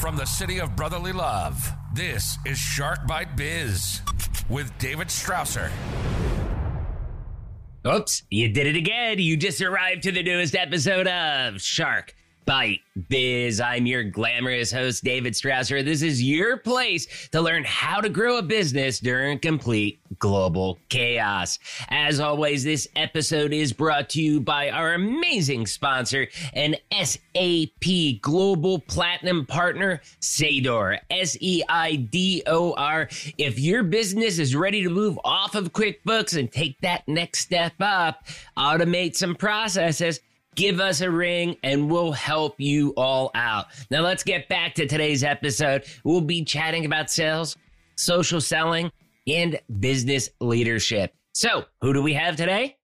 From the city of brotherly love, this is Shark Bite Biz with David Strausser. Oops, you did it again. You just arrived to the newest episode of Shark Bite Biz. I'm your glamorous host, David Strausser. This is your place to learn how to grow a business during complete global chaos. As always, this episode is brought to you by our amazing sponsor and SAP Global Platinum Partner, Seidor. S E I D O R. If your business is ready to move off of QuickBooks and take that next step up, automate some processes, give us a ring and we'll help you all out. Now let's get back to today's episode. We'll be chatting about sales, social selling, and business leadership. So, who do we have today?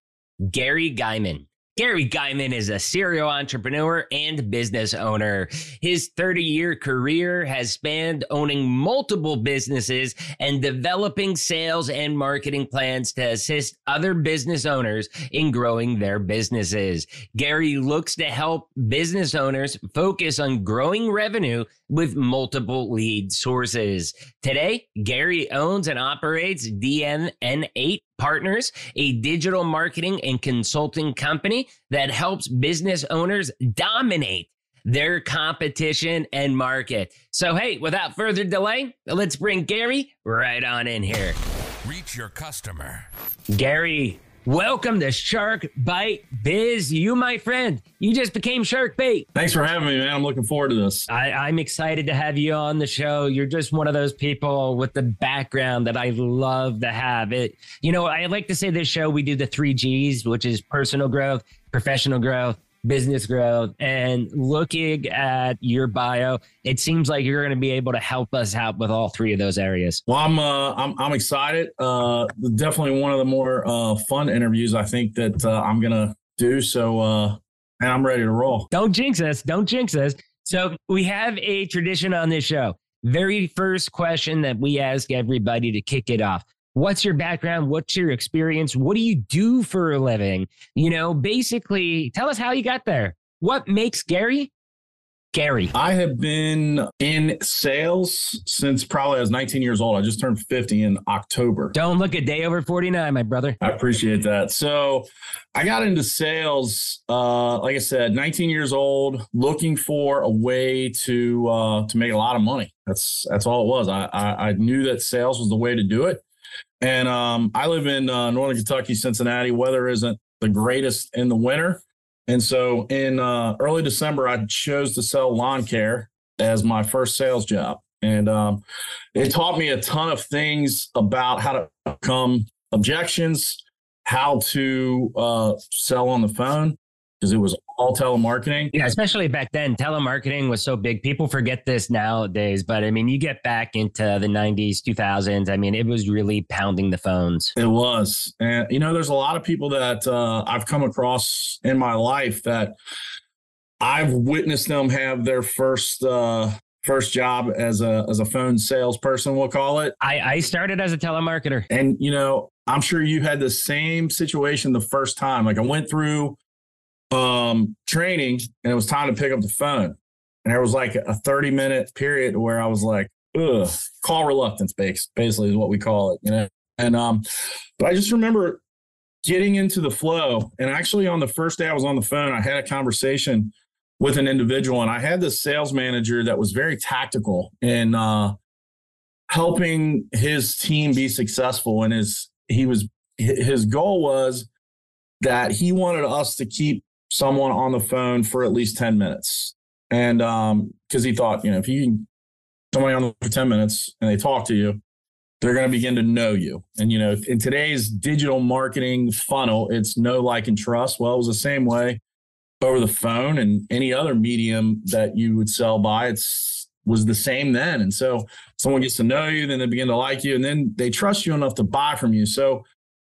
Gary Geiman. Gary Geiman is a serial entrepreneur and business owner. His 30 year career has spanned owning multiple businesses and developing sales and marketing plans to assist other business owners in growing their businesses. Gary looks to help business owners focus on growing revenue with multiple lead sources. Today, Gary owns and operates DMN8 Partners, a digital marketing and consulting company that helps business owners dominate their competition and market. So, hey, without further delay, let's bring Gary right on in here. Reach your customer. Gary, welcome to Shark Bite Biz. You, my friend, you just became Shark Bait. Thanks for having me, man. I'm looking forward to this. I, I'm excited to have you on the show. You're just one of those people with the background that I love to have. It, you know, I like to say this show we do the three G's, which is personal growth, professional growth, business growth. And looking at your bio, it seems like you're going to be able to help us out with all three of those areas. Well, I'm uh, I'm I'm excited. Uh, definitely one of the more uh, fun interviews I think that uh, I'm gonna do. So, uh, and I'm ready to roll. Don't jinx us. Don't jinx us. So we have a tradition on this show. Very first question that we ask everybody to kick it off. What's your background? What's your experience? What do you do for a living? You know, basically tell us how you got there. What makes Gary Gary? I have been in sales since probably I was 19 years old. I just turned 50 in October. Don't look a day over 49, my brother. I appreciate that. So I got into sales, uh, like I said, 19 years old, looking for a way to uh, to make a lot of money. That's that's all it was. I, I, I knew that sales was the way to do it. And um, I live in uh, Northern Kentucky, Cincinnati. Weather isn't the greatest in the winter. And so in uh, early December, I chose to sell lawn care as my first sales job. And um, it taught me a ton of things about how to overcome objections, how to uh, sell on the phone, because it was all telemarketing. Yeah, especially back then, telemarketing was so big. People forget this nowadays, but I mean, you get back into the 90s, 2000s. I mean, it was really pounding the phones. It was. And, you know, there's a lot of people that uh, I've come across in my life that I've witnessed them have their first. Uh, First job as a as a phone salesperson, we'll call it. I, I started as a telemarketer. And you know, I'm sure you had the same situation the first time. Like I went through um, training and it was time to pick up the phone. And there was like a 30 minute period where I was like, ugh, call reluctance basically is what we call it, you know? And, um, but I just remember getting into the flow. And actually, on the first day I was on the phone, I had a conversation with an individual and I had this sales manager that was very tactical in, uh, helping his team be successful. And his, he was, his goal was that he wanted us to keep someone on the phone for at least 10 minutes. And um, because he thought, you know, if you can somebody on the phone for 10 minutes and they talk to you, they're going to begin to know you. And, you know, in today's digital marketing funnel, it's know, like, and trust. Well, it was the same way over the phone and any other medium that you would sell by. It's was the same then. And so someone gets to know you, then they begin to like you, and then they trust you enough to buy from you. So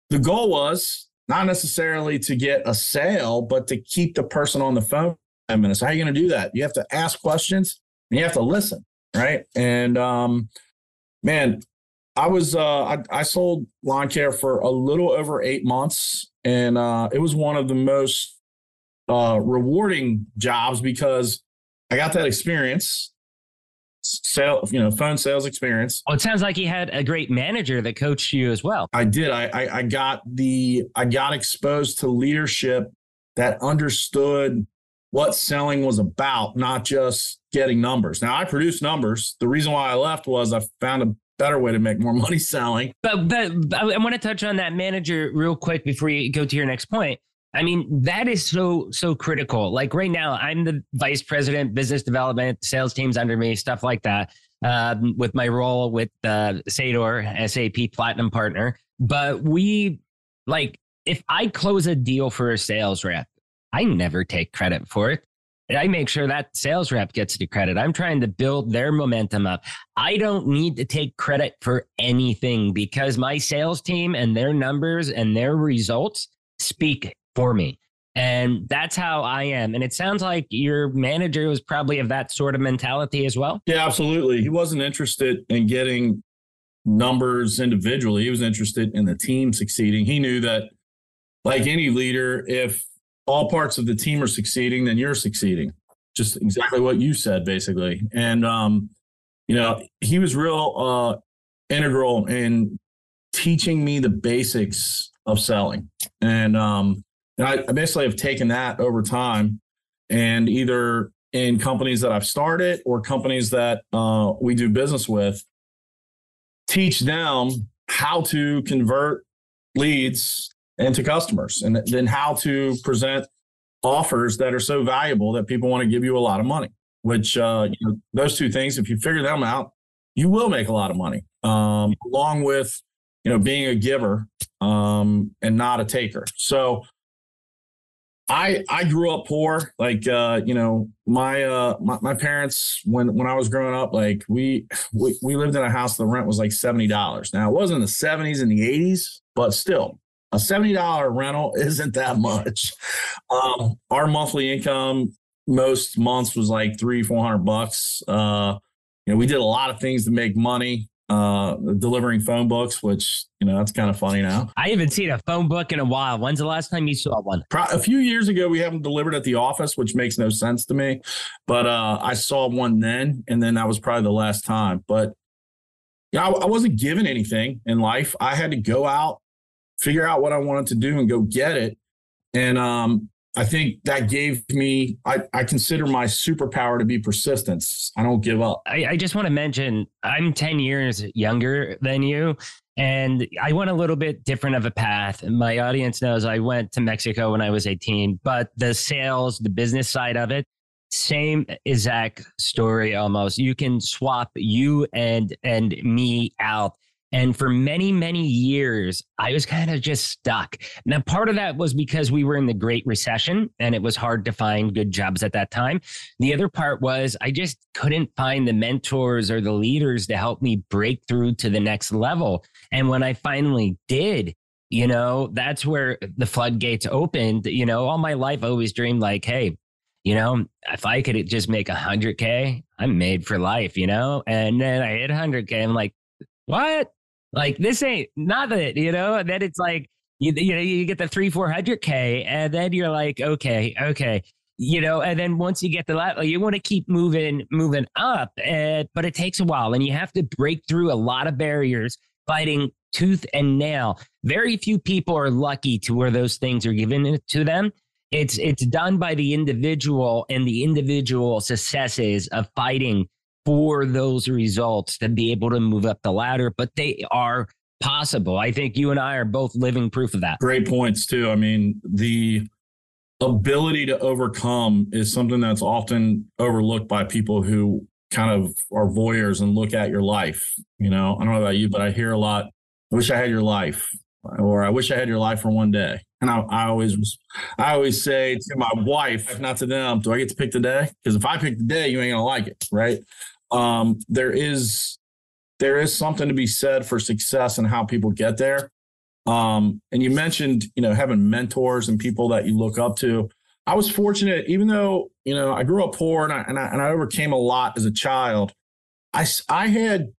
the goal was not necessarily to get a sale, but to keep the person on the phone 10 minutes. How are you going to do that? You have to ask questions and you have to listen, right? And um, man, I was uh, I, I sold lawn care for a little over eight months, and uh, it was one of the most uh, rewarding jobs because I got that experience. Sales, you know, phone sales experience. Well, it sounds like you had a great manager that coached you as well. I did. I, I, I got the I got exposed to leadership that understood what selling was about, not just getting numbers. Now I produced numbers. The reason why I left was I found a better way to make more money selling. But but I want to touch on that manager real quick before you go to your next point. I mean, that is so, so critical. Like right now, I'm the vice president, business development, sales teams under me, stuff like that, um, with my role with uh, Seidor, SAP Platinum Partner. But we, like, if I close a deal for a sales rep, I never take credit for it. I make sure that sales rep gets the credit. I'm trying to build their momentum up. I don't need to take credit for anything because my sales team and their numbers and their results speak for me. And that's how I am. And it sounds like your manager was probably of that sort of mentality as well. Yeah, absolutely. He wasn't interested in getting numbers individually. He was interested in the team succeeding. He knew that, like any leader, if all parts of the team are succeeding, then you're succeeding. Just exactly what you said, basically. And, um, you know, he was real uh, integral in teaching me the basics of selling. And, um, I, basically have taken that over time and either in companies that I've started or companies that uh, we do business with, teach them how to convert leads into customers and then how to present offers that are so valuable that people want to give you a lot of money, which, uh, you know, those two things, if you figure them out, you will make a lot of money um, along with, you know, being a giver um, and not a taker. So I I grew up poor. Like uh, you know, my uh my, my parents when when I was growing up, like we we, we lived in a house, the rent was like $70. Now it wasn't the 70s and the 80s, but still a $70 rental isn't that much. Um, our monthly income most months was like three, four hundred bucks. Uh, you know, we did a lot of things to make money uh, delivering phone books, which you know that's kind of funny now. I haven't seen a phone book in a while. When's the last time you saw one? A few years ago, we haven't delivered at the office, which makes no sense to me. But uh, I saw one then, and then that was probably the last time. But yeah, I, I wasn't given anything in life. I had to go out, figure out what I wanted to do, and go get it. And um, I think that gave me, I, I consider my superpower to be persistence. I don't give up. I, I just want to mention I'm 10 years younger than you. And I went a little bit different of a path. My audience knows I went to Mexico when I was 18, but the sales, the business side of it, same exact story almost. You can swap you and and me out and for many, many years, I was kind of just stuck. Now, part of that was because we were in the Great Recession and it was hard to find good jobs at that time. The other part was I just couldn't find the mentors or the leaders to help me break through to the next level. And when I finally did, you know, that's where the floodgates opened. You know, all my life, I always dreamed like, hey, you know, if I could just make a hundred K, I'm made for life, you know? And then I hit hundred K. I'm like, what? Like this ain't not that, you know, and then it's like you, you know, you get the three, four hundred K, and then you're like, okay, okay. You know, and then once you get the level, you want to keep moving, moving up. And, but it takes a while and you have to break through a lot of barriers, fighting tooth and nail. Very few people are lucky to where those things are given to them. It's it's done by the individual and the individual successes of fighting for those results to be able to move up the ladder, but they are possible. I think you and I are both living proof of that. Great points, too. I mean, the ability to overcome is something that's often overlooked by people who kind of are voyeurs and look at your life. You know, I don't know about you, but I hear a lot, I wish I had your life, or I wish I had your life for one day. And I, I always I always say to my wife, not to them, do I get to pick the day? Because if I pick the day, you ain't gonna like it, right? Um, there is there is something to be said for success and how people get there. Um, and you mentioned, you know, having mentors and people that you look up to. I was fortunate, even though you know I grew up poor and I and I, and I overcame a lot as a child. I I had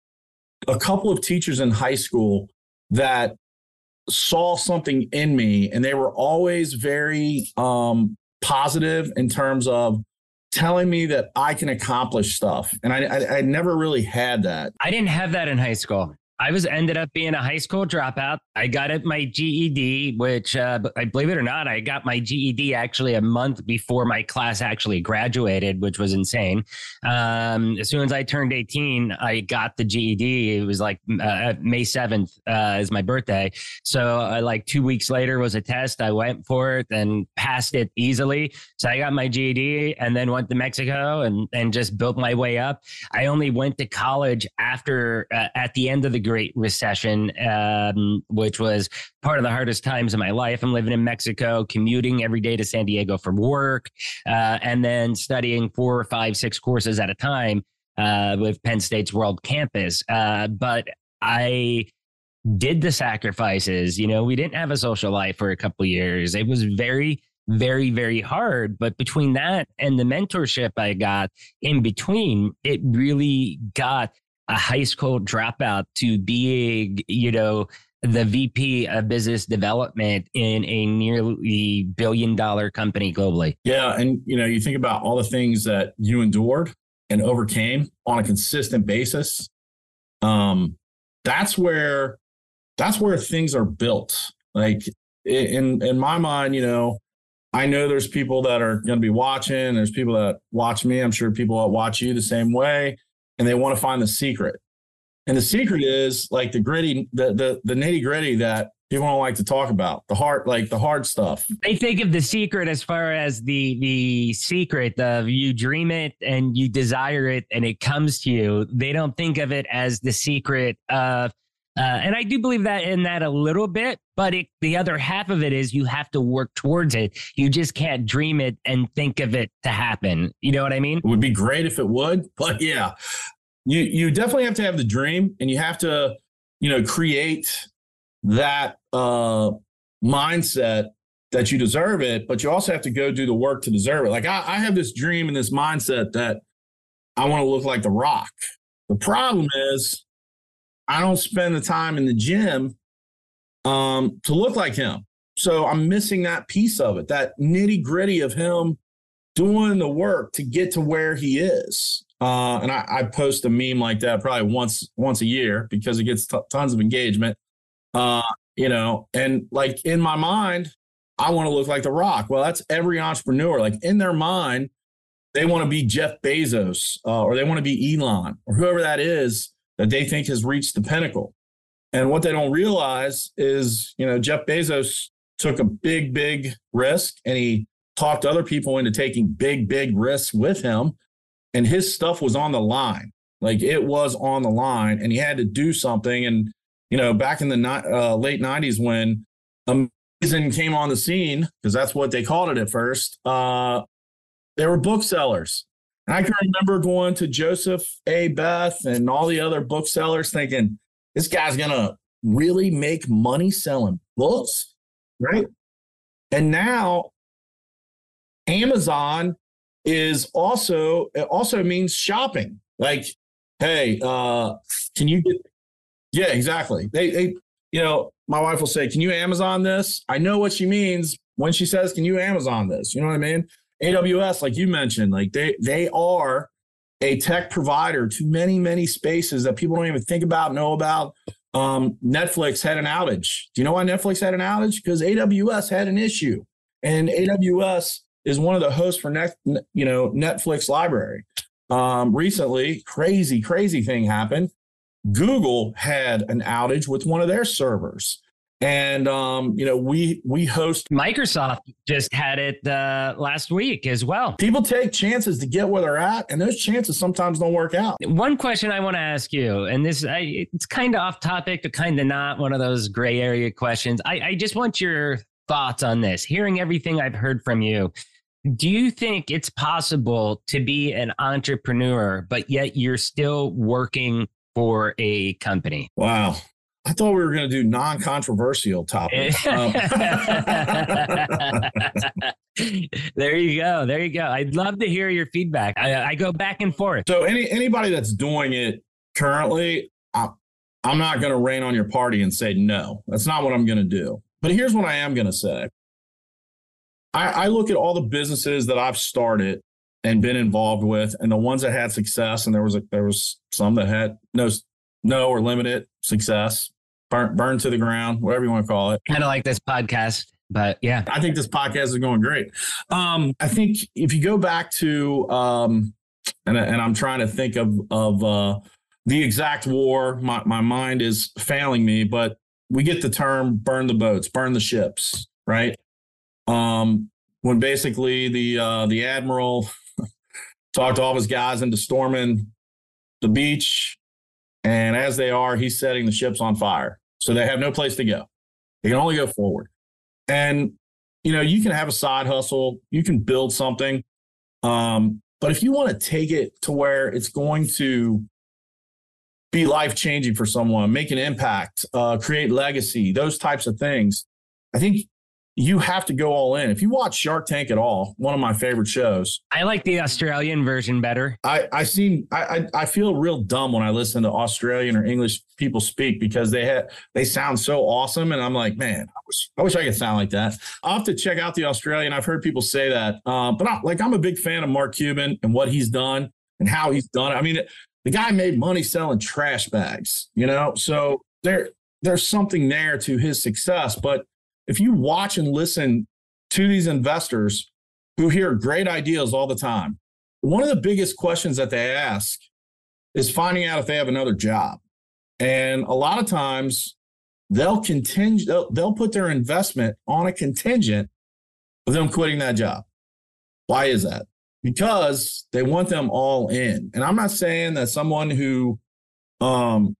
a couple of teachers in high school that saw something in me, and they were always very um, positive in terms of telling me that I can accomplish stuff. And I, I, I never really had that. I didn't have that in high school. I was ended up being a high school dropout. I got it my GED, which uh, I believe it or not, I got my GED actually a month before my class actually graduated, which was insane. Um, as soon as I turned 18, I got the GED. It was like uh, May 7th uh, is my birthday. So uh, like two weeks later was a test. I went for it and passed it easily. So I got my GED and then went to Mexico and and just built my way up. I only went to college after uh, at the end of the Great Recession, um, which was part of the hardest times of my life. I'm living in Mexico, commuting every day to San Diego for work, uh, and then studying four or five, six courses at a time uh, with Penn State's World Campus. Uh, but I did the sacrifices. You know, we didn't have a social life for a couple years. It was very very very hard but between that and the mentorship i got in between it really got a high school dropout to being, you know, the VP of business development in a nearly billion dollar company globally. Yeah. And, you know, you think about all the things that you endured and overcame on a consistent basis. Um, that's where, that's where things are built. Like in, in my mind, you know, I know there's people that are going to be watching. There's people that watch me. I'm sure people that watch you the same way and they want to find the secret. And the secret is like the gritty, the the, the nitty gritty that people don't like to talk about, the hard, like the hard stuff. They think of the secret as far as the the secret of you dream it and you desire it and it comes to you. They don't think of it as the secret of. Uh, and I do believe that in that a little bit, but it, the other half of it is you have to work towards it. You just can't dream it and think of it to happen. You know what I mean? It would be great if it would, but yeah, you you definitely have to have the dream and you have to you know create that uh mindset that you deserve it but you also have to go do the work to deserve it like i, I have this dream and this mindset that i want to look like the rock the problem is i don't spend the time in the gym um to look like him so i'm missing that piece of it that nitty gritty of him doing the work to get to where he is uh, and I, I, post a meme like that probably once once a year because it gets t- tons of engagement. Uh, you know, and like in my mind, I want to look like The Rock. Well, that's every entrepreneur. Like in their mind, they want to be Jeff Bezos uh, or they want to be Elon or whoever that is that they think has reached the pinnacle. And what they don't realize is, you know, Jeff Bezos took a big, big risk and he talked other people into taking big, big risks with him and his stuff was on the line. Like it was on the line, and he had to do something. And you know, back in the uh, late '90s when Amazon came on the scene, because that's what they called it at first, uh, they were booksellers. I can remember going to Joseph A. Beth and all the other booksellers thinking, this guy's going to really make money selling books, right? And now Amazon is also it also means shopping. Like, hey, uh, can you get? Yeah, exactly. They, they, you know, my wife will say, "Can you Amazon this?" I know what she means when she says, "Can you Amazon this?" You know what I mean? AWS, like you mentioned, like they they are a tech provider to many many spaces that people don't even think about, know about. Um, Netflix had an outage. Do you know why Netflix had an outage? Because AWS had an issue, and AWS is one of the hosts for net, you know Netflix library. Um, recently, crazy, crazy thing happened. Google had an outage with one of their servers. And um, you know, we we host Microsoft just had it uh, last week as well. People take chances to get where they're at, and those chances sometimes don't work out. One question I want to ask you, and this I, it's kind of off topic, but kind of not one of those gray area questions. I, I just want your thoughts on this. Hearing everything I've heard from you, do you think it's possible to be an entrepreneur, but yet you're still working for a company? Wow. I thought we were going to do non controversial topics. um. there you go. There you go. I'd love to hear your feedback. I, I go back and forth. So, any anybody that's doing it currently, I, I'm not going to rain on your party and say no. That's not what I'm going to do. But here's what I am going to say I, I look at all the businesses that I've started and been involved with, and the ones that had success, and there was a, there was some that had no no or limited success, burn burn to the ground, whatever you want to call it. Kind of like this podcast, but yeah, I think this podcast is going great. Um, I think if you go back to um, and and I'm trying to think of of uh, the exact war. My my mind is failing me, but we get the term "burn the boats, burn the ships," right? Um, when basically the uh, the admiral talked all of his guys into storming the beach, and as they are, he's setting the ships on fire, so they have no place to go. They can only go forward, and you know you can have a side hustle, you can build something, um, but if you want to take it to where it's going to be life changing for someone, make an impact, uh, create legacy, those types of things, I think you have to go all in. If you watch Shark Tank at all, one of my favorite shows. I like the Australian version better. I I seem I I, I feel real dumb when I listen to Australian or English people speak because they have they sound so awesome, and I'm like, man, I wish I wish I could sound like that. I'll have to check out the Australian. I've heard people say that, uh, but I, like I'm a big fan of Mark Cuban and what he's done and how he's done it. I mean, the guy made money selling trash bags, you know, so there there's something there to his success, but if you watch and listen to these investors who hear great ideas all the time, one of the biggest questions that they ask is finding out if they have another job. And a lot of times they'll contingent they'll, they'll put their investment on a contingent of them quitting that job. Why is that? Because they want them all in. And I'm not saying that someone who um,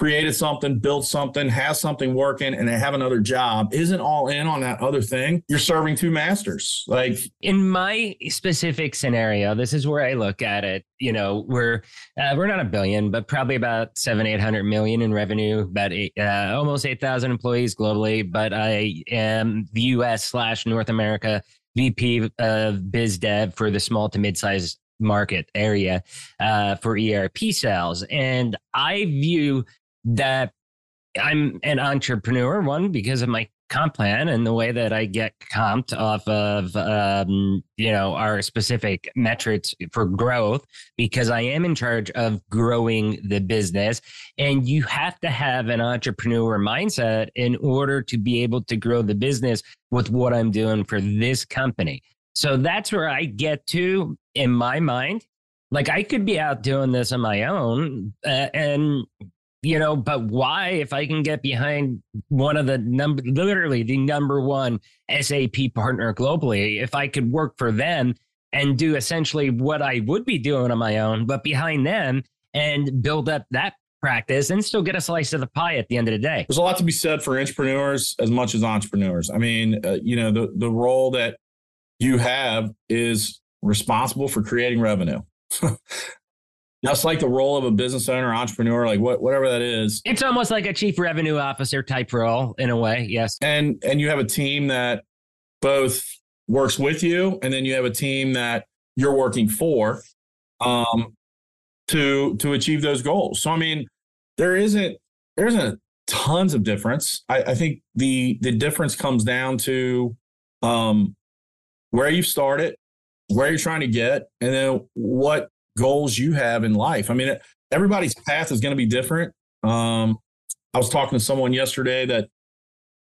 created something, built something, has something working, and they have another job, isn't all in on that other thing, you're serving two masters. Like in my specific scenario, this is where I look at it. You know, we're uh, we're not a billion, but probably about seven, eight hundred million in revenue, about eight, uh, almost eight thousand employees globally. But I am the U.S. slash North America VP of Biz Dev for the small to mid sized market area uh, for ERP sales. And I view that I'm an entrepreneur, one, because of my comp plan and the way that I get comped off of, um, you know, our specific metrics for growth, because I am in charge of growing the business. And you have to have an entrepreneur mindset in order to be able to grow the business with what I'm doing for this company. So that's where I get to in my mind. Like I could be out doing this on my own uh, and you know, but why, if I can get behind one of the number, literally the number one SAP partner globally, if I could work for them and do essentially what I would be doing on my own, but behind them and build up that practice and still get a slice of the pie at the end of the day. There's a lot to be said for entrepreneurs as much as entrepreneurs. I mean, uh, you know, the, the role that you have is responsible for creating revenue. Just like the role of a business owner, entrepreneur, like what, whatever that is. It's almost like a chief revenue officer type role in a way. Yes. And and you have a team that both works with you, and then you have a team that you're working for um, to to achieve those goals. So I mean, there isn't there isn't tons of difference. I, I think the the difference comes down to um, where you've started, where you're trying to get, and then what goals you have in life. I mean, everybody's path is going to be different. Um, I was talking to someone yesterday that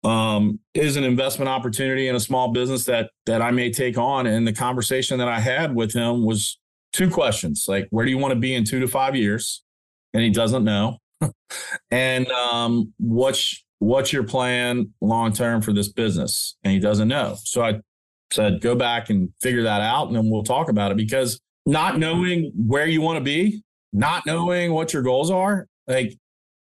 um, is an investment opportunity in a small business that that I may take on, and the conversation that I had with him was two questions: like, where do you want to be in two to five years? And he doesn't know. and um, what's what's your plan long term for this business? And he doesn't know. So I said, go back and figure that out, and then we'll talk about it because not knowing where you want to be, not knowing what your goals are, like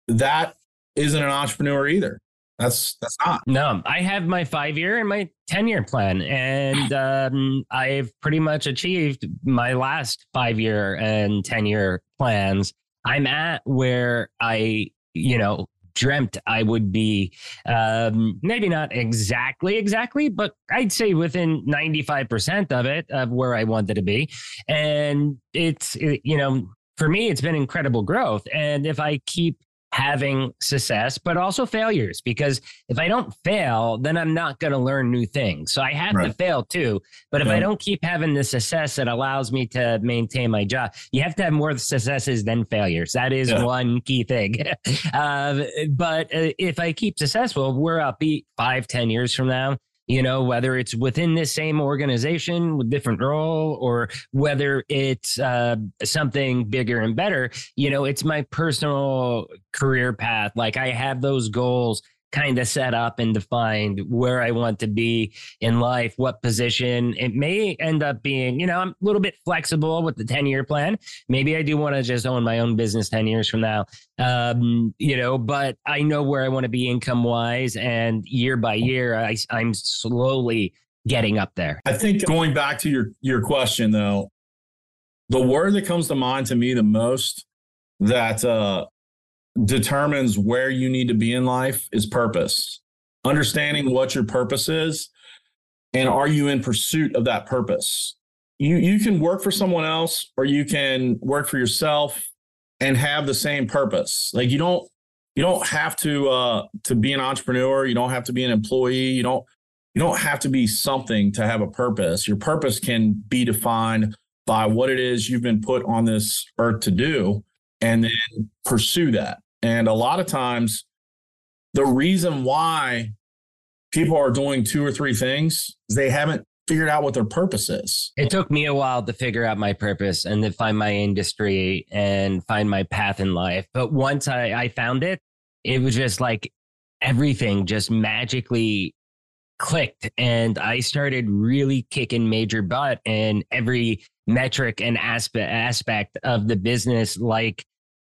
that isn't an entrepreneur either. That's that's not. No, I have my five year and my ten year plan, and um, I've pretty much achieved my last five year and ten year plans. I'm at where I, you know, dreamt I would be. Um, maybe not exactly, exactly, but I'd say within 95% of it, of where I wanted to be. And it's, it, you know, for me, it's been incredible growth. And if I keep having success, but also failures. Because if I don't fail, then I'm not going to learn new things. So I have right. to fail too. But if yeah. I don't keep having the success that allows me to maintain my job, you have to have more successes than failures. That is yeah. one key thing. uh, but uh, if I keep successful, we're upbeat five, ten years from now you know, whether it's within this same organization with different role or whether it's uh, something bigger and better, you know, it's my personal career path. Like I have those goals kind of set up and defined where I want to be in life, what position. It may end up being, you know, I'm a little bit flexible with the 10 year plan. Maybe I do want to just own my own business 10 years from now, um, you know, but I know where I want to be income wise. And year by year, I, I'm slowly getting up there. I think going back to your, your question, though, the word that comes to mind to me the most that uh, determines where you need to be in life is purpose. Understanding what your purpose is and are you in pursuit of that purpose? You you can work for someone else or you can work for yourself and have the same purpose. Like you don't you don't have to uh to be an entrepreneur, you don't have to be an employee, you don't you don't have to be something to have a purpose. Your purpose can be defined by what it is you've been put on this earth to do and then pursue that. And a lot of times, the reason why people are doing two or three things is they haven't figured out what their purpose is. It took me a while to figure out my purpose and to find my industry and find my path in life. But once I, I found it, it was just like everything just magically clicked and I started really kicking major butt in every metric and aspect aspect of the business like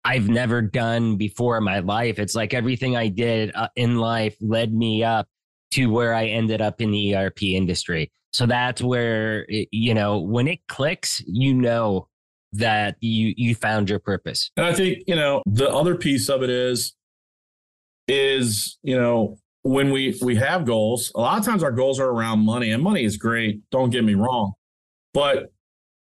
I've never done before in my life. It's like everything I did uh, in life led me up to where I ended up in the ERP industry. So that's where you know when it clicks, you know that you you found your purpose. And I think you know the other piece of it is is you know when we we have goals, a lot of times our goals are around money, and money is great. Don't get me wrong, but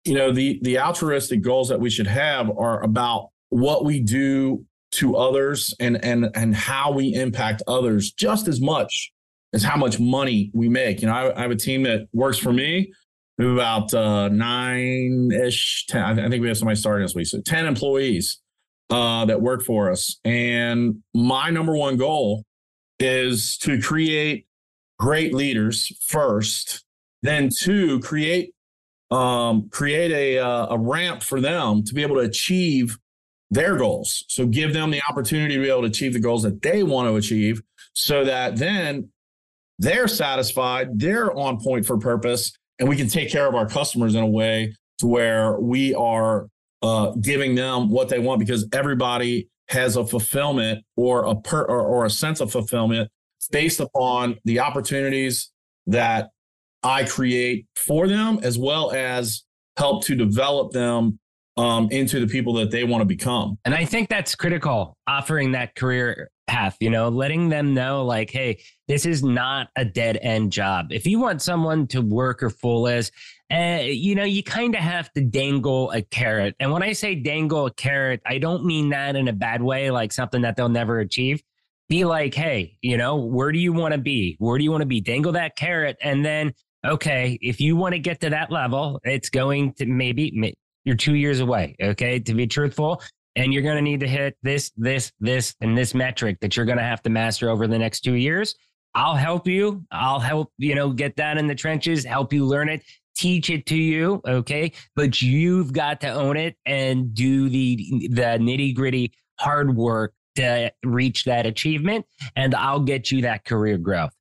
you know the the altruistic goals that we should have are about what we do to others and and and how we impact others just as much as how much money we make. You know, I, I have a team that works for me. We have about uh, nine ish, ten. I think we have somebody starting this week, so ten employees uh, that work for us. And my number one goal is to create great leaders first, then to create um, create a uh, a ramp for them to be able to achieve their goals. So give them the opportunity to be able to achieve the goals that they want to achieve so that then they're satisfied, they're on point for purpose, and we can take care of our customers in a way to where we are uh, giving them what they want because everybody has a fulfillment or a per or, or a sense of fulfillment based upon the opportunities that I create for them as well as help to develop them um, into the people that they want to become. And I think that's critical, offering that career path, you know, letting them know, like, hey, this is not a dead end job. If you want someone to work or full as, uh, you know, you kind of have to dangle a carrot. And when I say dangle a carrot, I don't mean that in a bad way, like something that they'll never achieve. Be like, hey, you know, where do you want to be? Where do you want to be? Dangle that carrot. And then okay, if you want to get to that level, it's going to maybe you're two years away. Okay. To be truthful. And you're going to need to hit this, this, this, and this metric that you're going to have to master over the next two years. I'll help you. I'll help, you know, get down in the trenches, help you learn it, teach it to you. Okay. But you've got to own it and do the, the nitty gritty hard work to reach that achievement. And I'll get you that career growth.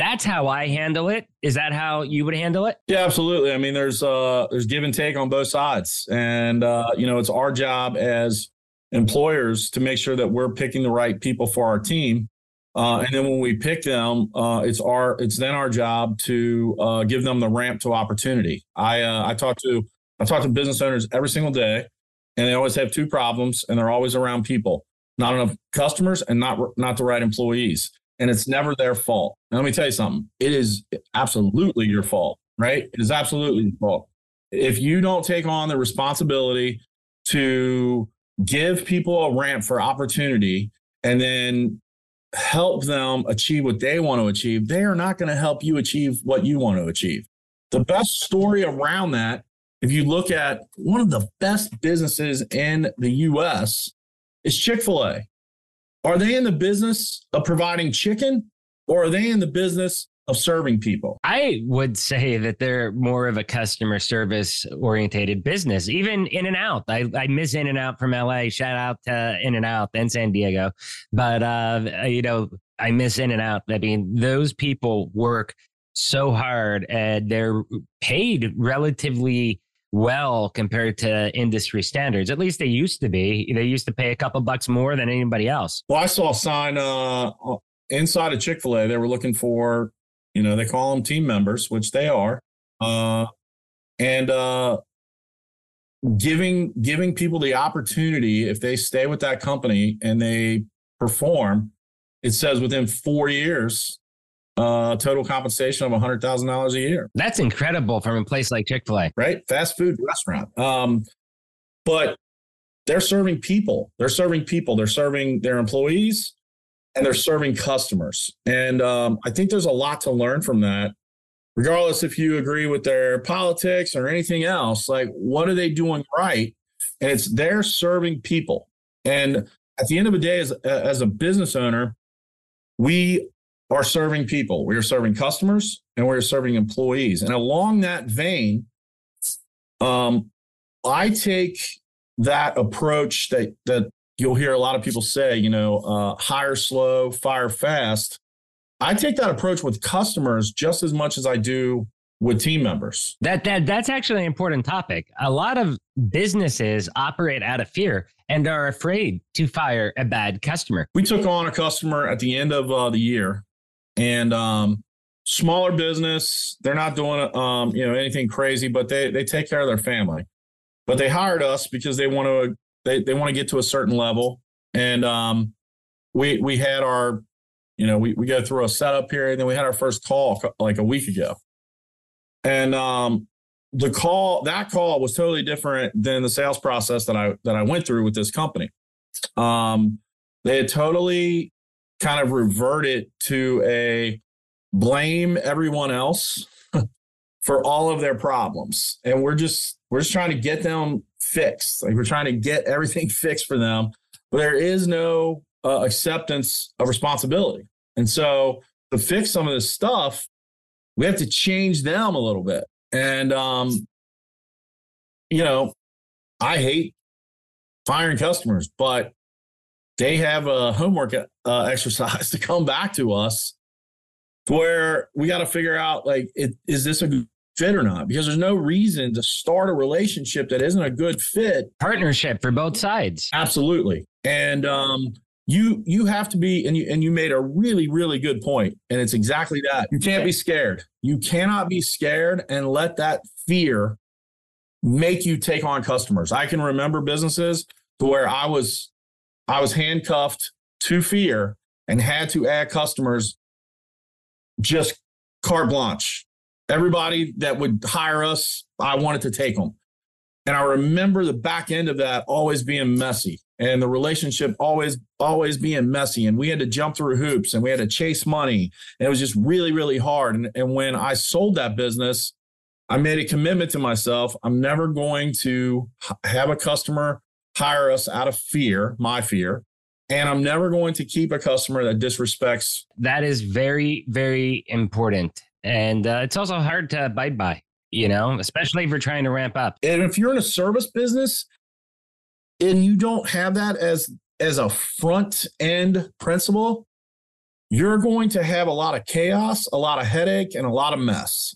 That's how I handle it. Is that how you would handle it? Yeah, absolutely. I mean, there's uh there's give and take on both sides. And uh, you know, it's our job as employers to make sure that we're picking the right people for our team. Uh, and then when we pick them, uh, it's our it's then our job to uh, give them the ramp to opportunity. I uh, I talk to I talk to business owners every single day, and they always have two problems, and they're always around people, not enough customers, and not not the right employees and it's never their fault. Now, let me tell you something. It is absolutely your fault, right? It is absolutely your fault. If you don't take on the responsibility to give people a ramp for opportunity and then help them achieve what they want to achieve, they are not going to help you achieve what you want to achieve. The best story around that, if you look at one of the best businesses in the US, is Chick fil A. Are they in the business of providing chicken or are they in the business of serving people? I would say that they're more of a customer service orientated business. Even In and Out, I, I miss In and Out from LA. Shout out to In and Out and San Diego. But uh, you know, I miss In and Out. I mean, those people work so hard and they're paid relatively well compared to industry standards. At least they used to be. They used to pay a couple bucks more than anybody else. Well, I saw a sign uh, inside of Chick fil A. They were looking for you know, they call them team members, which they are. Uh, and uh, giving giving people the opportunity if they stay with that company and they perform, it says within four years, uh, total compensation of hundred thousand dollars a year. That's incredible from a place like Chick Fil A, right? Fast food restaurant. Um, but they're serving people. They're serving people. They're serving their employees and they're serving customers. And um, I think there's a lot to learn from that, regardless if you agree with their politics or anything else. Like, what are they doing right? And it's they're serving people. And at the end of the day, as, as a business owner, we are serving people. We are serving customers and we're serving employees. And along that vein, um, I take that approach that that you'll hear a lot of people say, you know, uh, hire slow, fire fast. I take that approach with customers just as much as I do with team members. That that that's actually an important topic. A lot of businesses operate out of fear and are afraid to fire a bad customer. We took on a customer at the end of uh, the year, and um, smaller business. They're not doing um, you know anything crazy, but they they take care of their family. But they hired us because they want to they they want to get to a certain level, and um, we we had our, you know, we we go through a setup period, then we had our first call like a week ago, and um, the call that call was totally different than the sales process that I that I went through with this company. Um, they had totally kind of reverted to a blame everyone else for all of their problems, and we're just we're just trying to get them fixed. Like we're trying to get everything fixed for them, but there is no uh, acceptance of responsibility. And so to fix some of this stuff, we have to change them a little bit. And, um, you know, I hate firing customers, but they have a homework uh, exercise to come back to us where we got to figure out like, it, is this a good fit or not? Because there's no reason to start a relationship that isn't a good fit. Partnership for both sides. Absolutely. And um you you have to be and you and you made a really really good point and it's exactly that. You can't be scared. You cannot be scared and let that fear make you take on customers. I can remember businesses to where i was i was handcuffed to fear and had to add customers just carte blanche Everybody that would hire us, I wanted to take them. And I remember the back end of that always being messy and the relationship always, always being messy. And we had to jump through hoops and we had to chase money. And it was just really, really hard. And, and when I sold that business, I made a commitment to myself. I'm never going to have a customer hire us out of fear, my fear. And I'm never going to keep a customer that disrespects. That is very, very important. And uh, it's also hard to abide by you know especially if you're trying to ramp up. And if you're in a service business and you don't have that as as a front end principle you're going to have a lot of chaos a lot of headache and a lot of mess.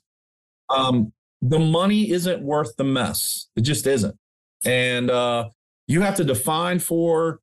Um, the money isn't worth the mess. It just isn't. And uh, you have to define for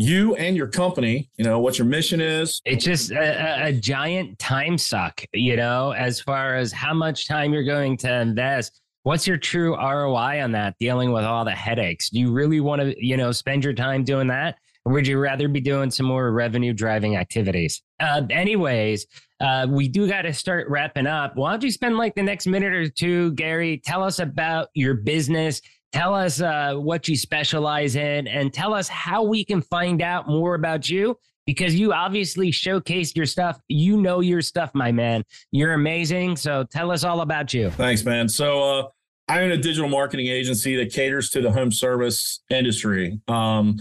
you and your company, you know, what your mission is. It's just a, a, giant time suck, you know, as far as how much time you're going to invest. What's your true ROI on that dealing with all the headaches? Do you really want to, you know, spend your time doing that? Or would you rather be doing some more revenue driving activities? Uh, anyways, uh, we do got to start wrapping up. Why don't you spend like the next minute or two, Gary? Tell us about your business Tell us uh, what you specialize in and tell us how we can find out more about you because you obviously showcased your stuff. You know your stuff, my man. You're amazing. So tell us all about you. Thanks, man. So, uh, I own a digital marketing agency that caters to the home service industry. Um,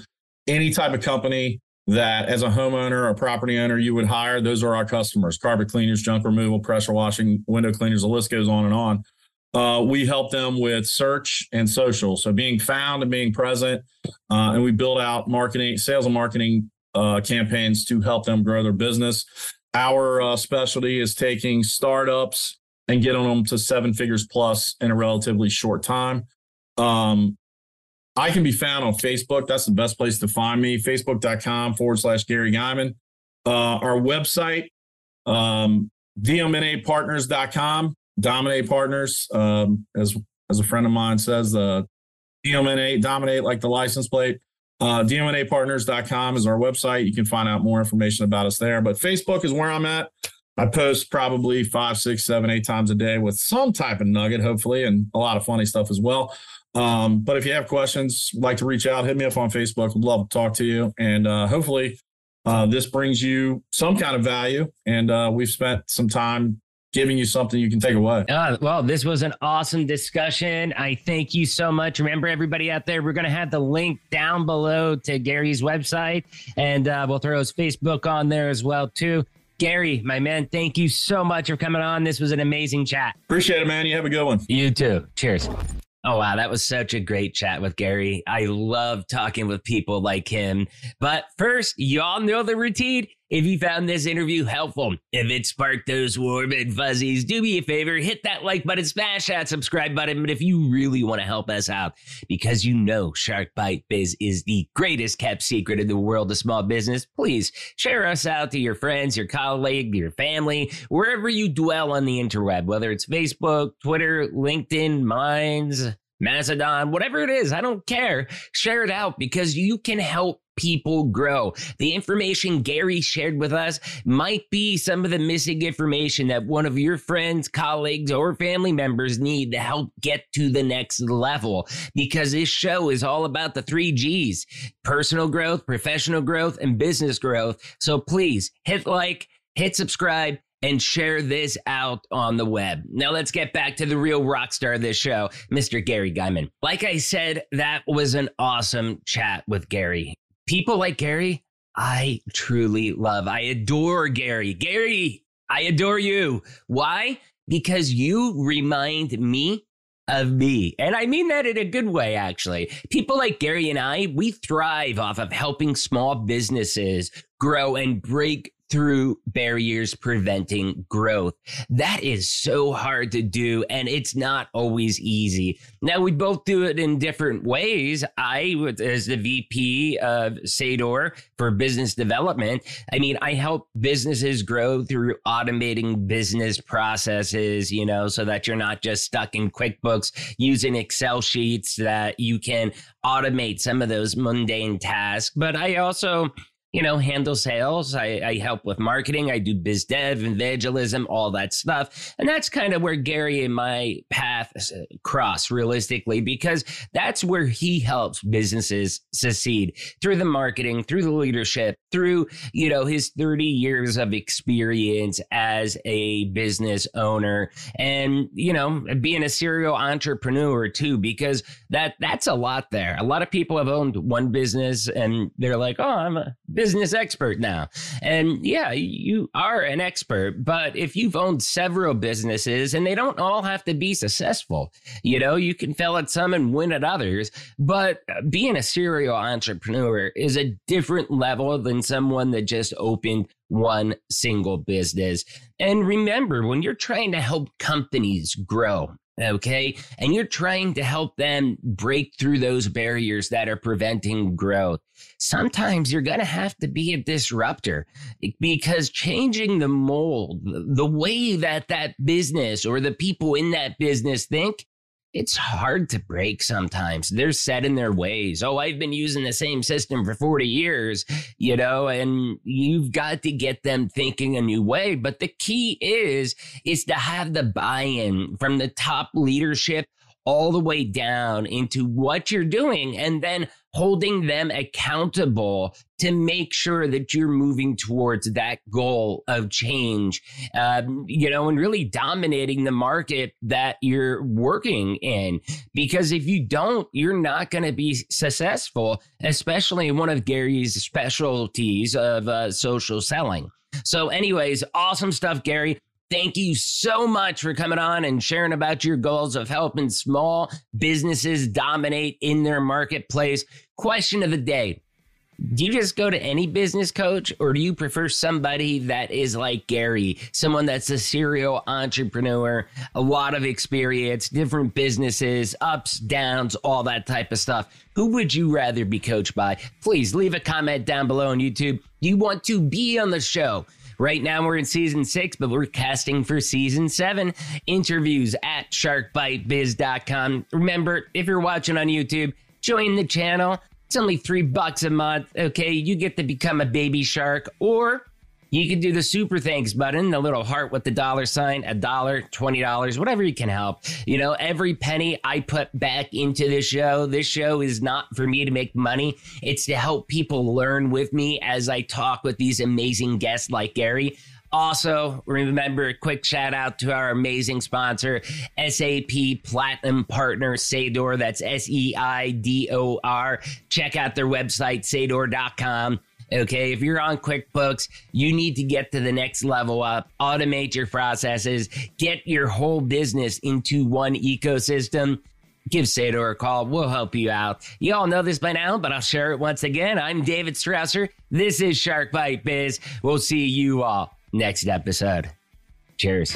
any type of company that, as a homeowner or property owner, you would hire, those are our customers carpet cleaners, junk removal, pressure washing, window cleaners, the list goes on and on. Uh, we help them with search and social. So being found and being present. Uh, and we build out marketing, sales and marketing uh, campaigns to help them grow their business. Our uh, specialty is taking startups and getting them to seven figures plus in a relatively short time. Um, I can be found on Facebook. That's the best place to find me. Facebook.com forward slash Gary Geiman. Uh, our website, um, DMN8partners.com, Dominate Partners. Um, as, as a friend of mine says, the DMN8, dominate like the license plate. Uh, DMN8partners.com is our website. You can find out more information about us there. But Facebook is where I'm at. I post probably five, six, seven, eight times a day with some type of nugget, hopefully, and a lot of funny stuff as well. Um, but if you have questions, like to reach out, hit me up on Facebook. Would love to talk to you. And uh, hopefully, uh, this brings you some kind of value. And uh, we've spent some time giving you something you can take away. Uh, well, this was an awesome discussion. I thank you so much. Remember, everybody out there, we're going to have the link down below to Gary's website, and uh, we'll throw his Facebook on there as well too. Gary, my man, thank you so much for coming on. This was an amazing chat. Appreciate it, man. You have a good one. You too. Cheers. Oh, wow. That was such a great chat with Gary. I love talking with people like him. But first, y'all know the routine. If you found this interview helpful, if it sparked those warm and fuzzies, do me a favor, hit that like button, smash that subscribe button. But if you really want to help us out, because you know Shark Bite Biz is the greatest kept secret in the world of small business, please share us out to your friends, your colleague, your family, wherever you dwell on the interweb, whether it's Facebook, Twitter, LinkedIn, Minds, Mastodon, whatever it is, I don't care. Share it out because you can help people grow. The information Gary shared with us might be some of the missing information that one of your friends, colleagues, or family members need to help get to the next level because this show is all about the three G's personal growth, professional growth, and business growth. So please hit like, hit subscribe, and share this out on the web. Now let's get back to the real rock star of this show, Mr. Gary Geiman. Like I said, that was an awesome chat with Gary people like Gary, I truly love. I adore Gary. Gary, I adore you. Why? Because you remind me of me. And I mean that in a good way, actually. People like Gary and I, we thrive off of helping small businesses grow and break through barriers preventing growth. That is so hard to do, and it's not always easy. Now, we both do it in different ways. I, as the VP of Seidor for business development, I mean, I help businesses grow through automating business processes, you know, so that you're not just stuck in QuickBooks using Excel sheets, that you can automate some of those mundane tasks. But I also, you know, handle sales. I, I, help with marketing. I do biz dev, and evangelism, all that stuff. And that's kind of where Gary and my path uh, cross realistically, because that's where he helps businesses succeed through the marketing, through the leadership, through, you know, his 30 years of experience as a business owner and, you know, being a serial entrepreneur too, because that, that's a lot there. A lot of people have owned one business and they're like, oh, I'm a business expert now. And yeah, you are an expert, but if you've owned several businesses and they don't all have to be successful, you know, you can fail at some and win at others. But uh, being a serial entrepreneur is a different level than someone that just opened one single business. And remember, when you're trying to help companies grow, okay? And you're trying to help them break through those barriers that are preventing growth. Sometimes you're going to have to be a disruptor because changing the mold, the way that that business or the people in that business think, it's hard to break sometimes. They're set in their ways. Oh, I've been using the same system for 40 years, you know, and you've got to get them thinking a new way. But the key is, is to have the buy-in from the top leadership all the way down into what you're doing and then holding them accountable to make sure that you're moving towards that goal of change, um, you know, and really dominating the market that you're working in. Because if you don't, you're not going to be successful, especially one of Gary's specialties of uh, social selling. So, anyways, awesome stuff, Gary. Thank you so much for coming on and sharing about your goals of helping small businesses dominate in their marketplace. Question of the day Do you just go to any business coach or do you prefer somebody that is like Gary, someone that's a serial entrepreneur, a lot of experience, different businesses, ups, downs, all that type of stuff? Who would you rather be coached by? Please leave a comment down below on YouTube. You want to be on the show? Right now, we're in season six, but we're casting for season seven. Interviews at sharkbitebiz.com. Remember, if you're watching on YouTube, join the channel. It's only three bucks a month. Okay, you get to become a baby shark, or you can do the super thanks button, the little heart with the dollar sign, a dollar, twenty dollars, whatever you can help. You know, every penny I put back into this show, this show is not for me to make money. It's to help people learn with me as I talk with these amazing guests like Gary. Also, remember a quick shout out to our amazing sponsor, SAP Platinum Partner Seidor. That's S E I D O R. Check out their website, seidor.com. Okay. If you're on QuickBooks, you need to get to the next level up, automate your processes, get your whole business into one ecosystem. Give Seidor a call. We'll help you out. You all know this by now, but I'll share it once again. I'm David Strausser. This is Shark Bite Biz. We'll see you all next episode. Cheers.